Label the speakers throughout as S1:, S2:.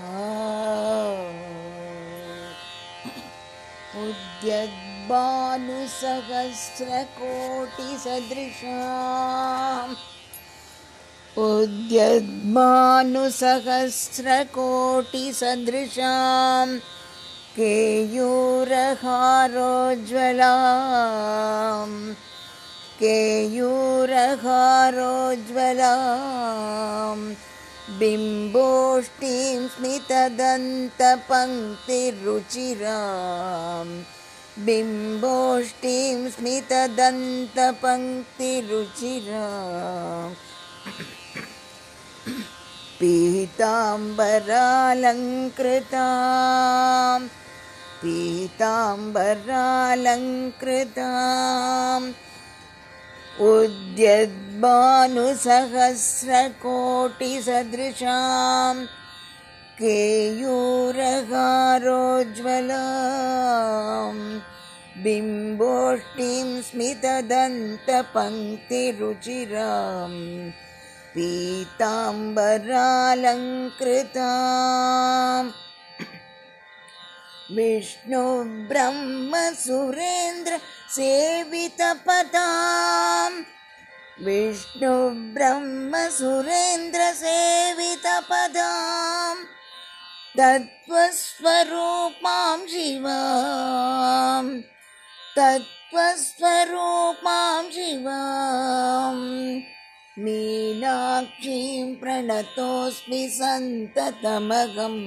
S1: उद्यद्भानुसहस्रकोटिसदृशाम्। उद्यद्भानुसहस्रकोटिसदृशां केयूरहारोज्ज्वलाम्। केयूरहारोज्ज्वलाम् बिम्बोष्टिं स्मितदन्तपङ्क्तिरुचिराम्। बिम्बोष्टिं स्मितदन्तपङ्क्तिरुचिरा पीताम्बरालङ्कृता पीताम्बरालङ्कृता उद्यद्भानुसहस्रकोटिसदृशां केयूरगारोज्ज्वला बिम्बोष्टिं स्मितदन्तपङ्क्तिरुचिराम् पीताम्बरालङ्कृता विष्णुब्रह्मसुरेन्द्रसेवितपदाम् विष्णुब्रह्मसुरेन्द्रसेवितपदाम् तत्त्वस्वरूपां शिवाम् तत्त्वस्वरूपां शिवाम् मीनाक्षीं प्रणतोऽस्मि सन्ततमगम्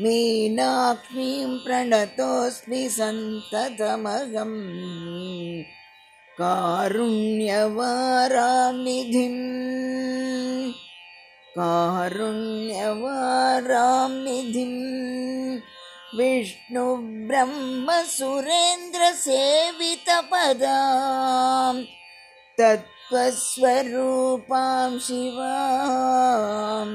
S1: मीनाक्षीं प्रणतोऽस्मि सन्ततमगम् कारुण्यवारानिधिं कारुण्यवारानिधिं विष्णुब्रह्मसुरेन्द्रसेवितपदा तत् स्वरूपां शिवाम्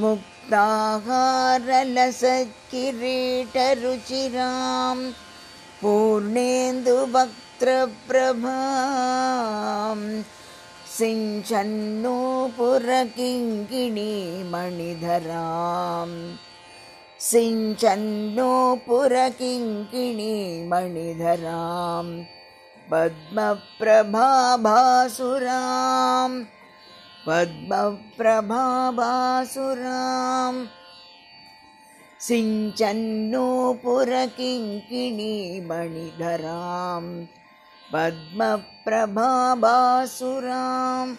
S1: मुक् ताहारलसत्किरीटरुचिराम् पूर्णेन्दुभक्त्रप्रभा पूर्णेन्दुभक्त्रप्रभा मुक्ताहारलसत्किरीटरुचिराम् सिञ्चन्नूपुरकिङ्किणी मणिधराम् सिञ्चन्नूपुरकिङ्किणी मणिधराम् पद्मप्रभाभासुराम् पद्मप्रभाभासुराम्। सिञ्चन्नूपुरकिङ्किणी मणिधराम् पद्मप्रभाभासुराम्।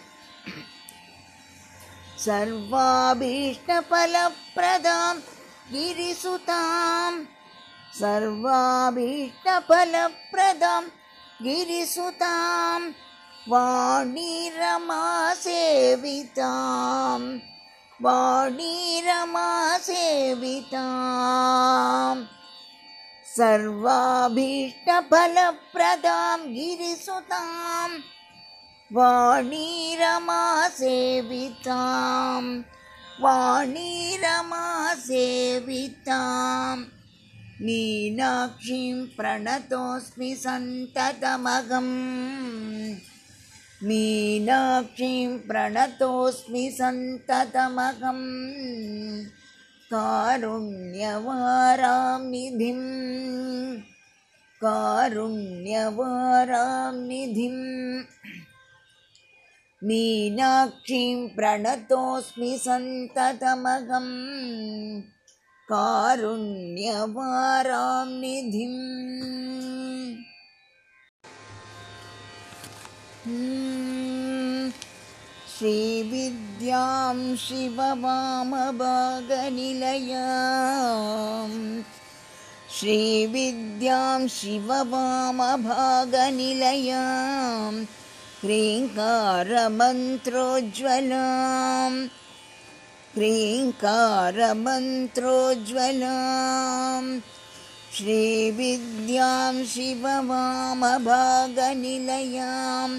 S1: सर्वाभीष्टफलप्रदां गिरिसुतां सर्वाभीष्टफलप्रदां गिरिसुतां वाणीरमासेवितां वाणीरमासेविताम् सर्वाभीष्टफलप्रदां गिरिसुतां वाणीरमासेवितां वाणीरमासेवितां मीनाक्षीं प्रणतोऽस्मि सन्ततमगम् मीनाक्षीं प्रणतोऽस्मि सन्ततमगम् कारुण्यवारानिधिं कारुण्यवारानिधिं मीनाक्षीं प्रणतोऽस्मि सन्ततमगम् कारुण्यवारानिधिम् श्रीविद्यां शिववामभागनिलयां श्रीविद्यां शिववामभागनिलयां ह्रीङ्कारमन्त्रोज्ज्वलां ह्रीङ्कारमन्त्रोज्ज्वलां श्रीविद्यां शिववामभागनिलयां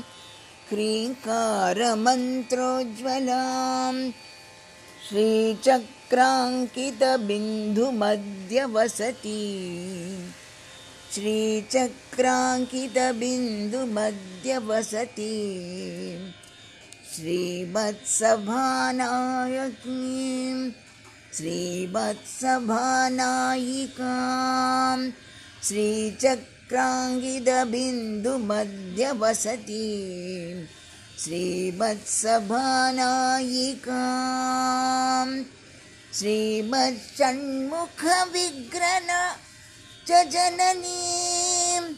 S1: ह्रीङ्कारमन्त्रोज्ज्वलां श्रीचक्राङ्कितबिन्दुमध्यवसति श्रीचक्राङ्कितबिन्दुमध्यवसति। श्रीवत्सभानायकीं श्रीवत्सभानायिकां श्रीचक्राङ्कितबिन्दुमध्यवसति। श्रीवत्सभानायिकां श्रीमत्षण्मुखविग्रह च जननीं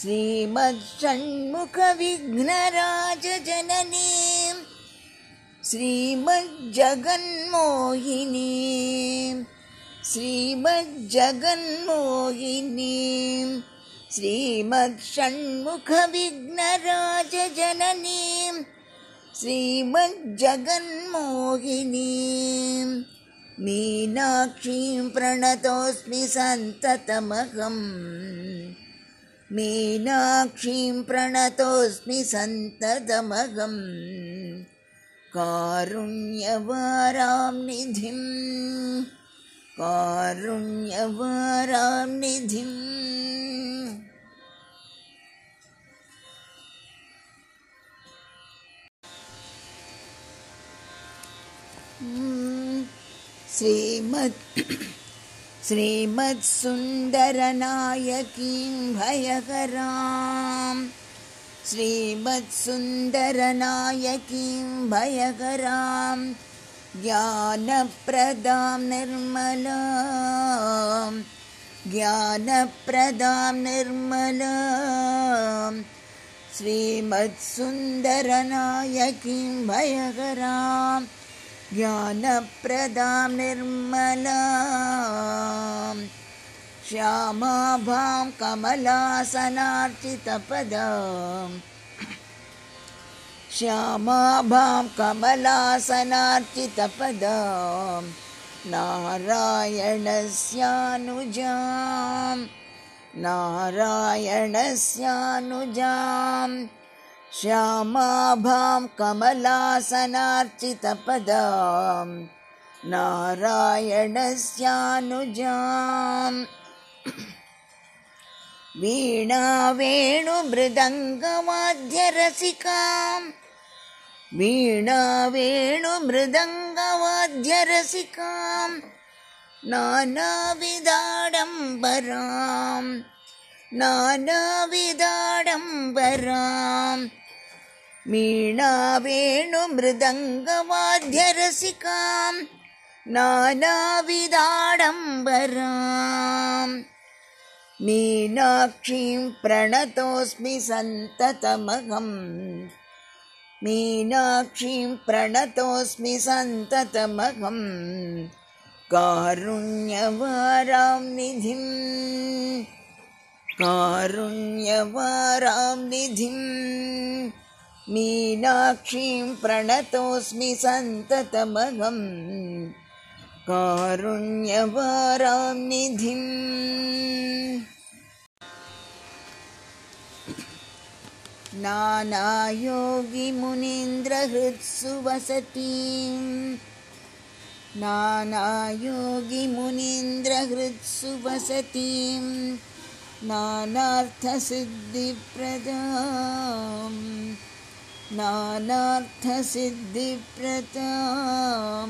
S1: श्रीमत्षण्मुखविघ्नराजजननीं श्रीमज्जगन्मोहिनीं। श्रीमज्जगन्मोहिनीं। श्रीमत्षण्मुखविघ्नराजजननीं श्रीमज्जगन्मोहिनीं मीनाक्षीं प्रणतोऽस्मि सन्ततमहम्। मीनाक्षीं प्रणतोऽस्मि सन्ततमहम्। कारुण्यवारां निधिं कारुण्यवारां निधिम् श्रीमत् श्रीमत्सुन्दरनायकीं भयकरां श्रीमत्सुन्दरनायकीं भयकरां ज्ञानप्रदां निर्मलां ज्ञानप्रदां निर्मलां श्रीमत्सुन्दरनायकीं भयकरां ज्ञानप्रदां निर्मलां श्यामाभां कमलासनार्चितपदां। श्यामाभां कमलासनार्चितपदां। नारायणस्यानुजां। नारायणस्यानुजां श्यामाभां कमलासनार्चितपदां नारायणस्यानुजाम्। वीणावेणुमृदङ्गवाद्यरसिकां वीणावेणुमृदङ्गवाद्यरसिकां नानाविदाडम्बरां। नानाविदाडम्बरां वीणावेणुमृदङ्गवाद्यरसिकां नानाविदाडम्बराम् मीनाक्षीं प्रणतोऽस्मि सन्ततमहम् मीनाक्षीं प्रणतोऽस्मि सन्ततमहम् कारुण्यवारां निधिं कारुण्यवारां निधिं मीनाक्षीं प्रणतोऽस्मि सन्ततमहम् कारुण्यवारां निधिम् वसतीं नानायोगिमुनीन्द्रहृत्सु वसतीं नानार्थसिद्धिप्रदां नानार्थसिद्धिप्रदां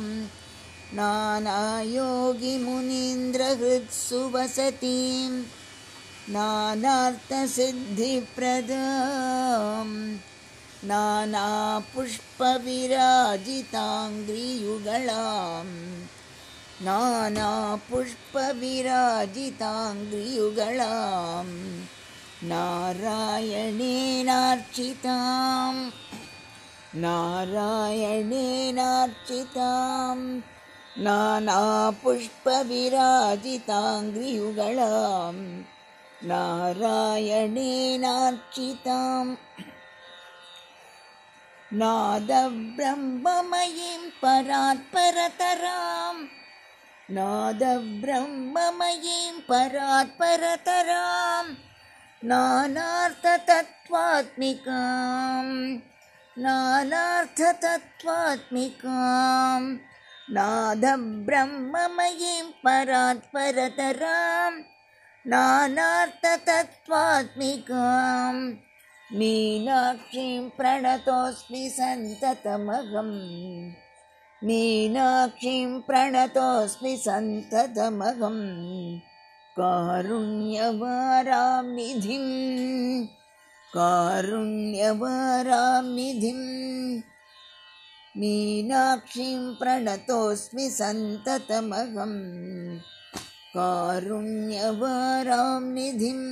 S1: नानायोगिमुनीन्द्रहृत्सु वसतीं नानार्थसिद्धिप्रदां नानापुष्पविराजिताङ्घ्रियुगळां नानापुष्पविराजिताङ्घ्रियुगळां नारायणेनार्चितां नारायणेनार्चितां नानापुष्पविराजिताङ्घ्रियुगळां नारायणेनार्चिताम् नादब्रह्ममयीं परात्परतरां नादब्रह्ममयीं परात्परतरां नानार्थतत्त्वात्मिकां नानार्थतत्त्वात्मिकां नादब्रह्ममयीं परात्परतरां नानार्थतत्त्वात्मिकाम् मीनाक्षीं प्रणतोऽस्मि सन्ततमहम् मीनाक्षीं प्रणतोऽस्मि सन्ततमहम् कारुण्यवारां निधिं कारुण्यवारां मीनाक्षीं प्रणतोऽस्मि सन्ततमहम् कारुण्यवारां निधिम्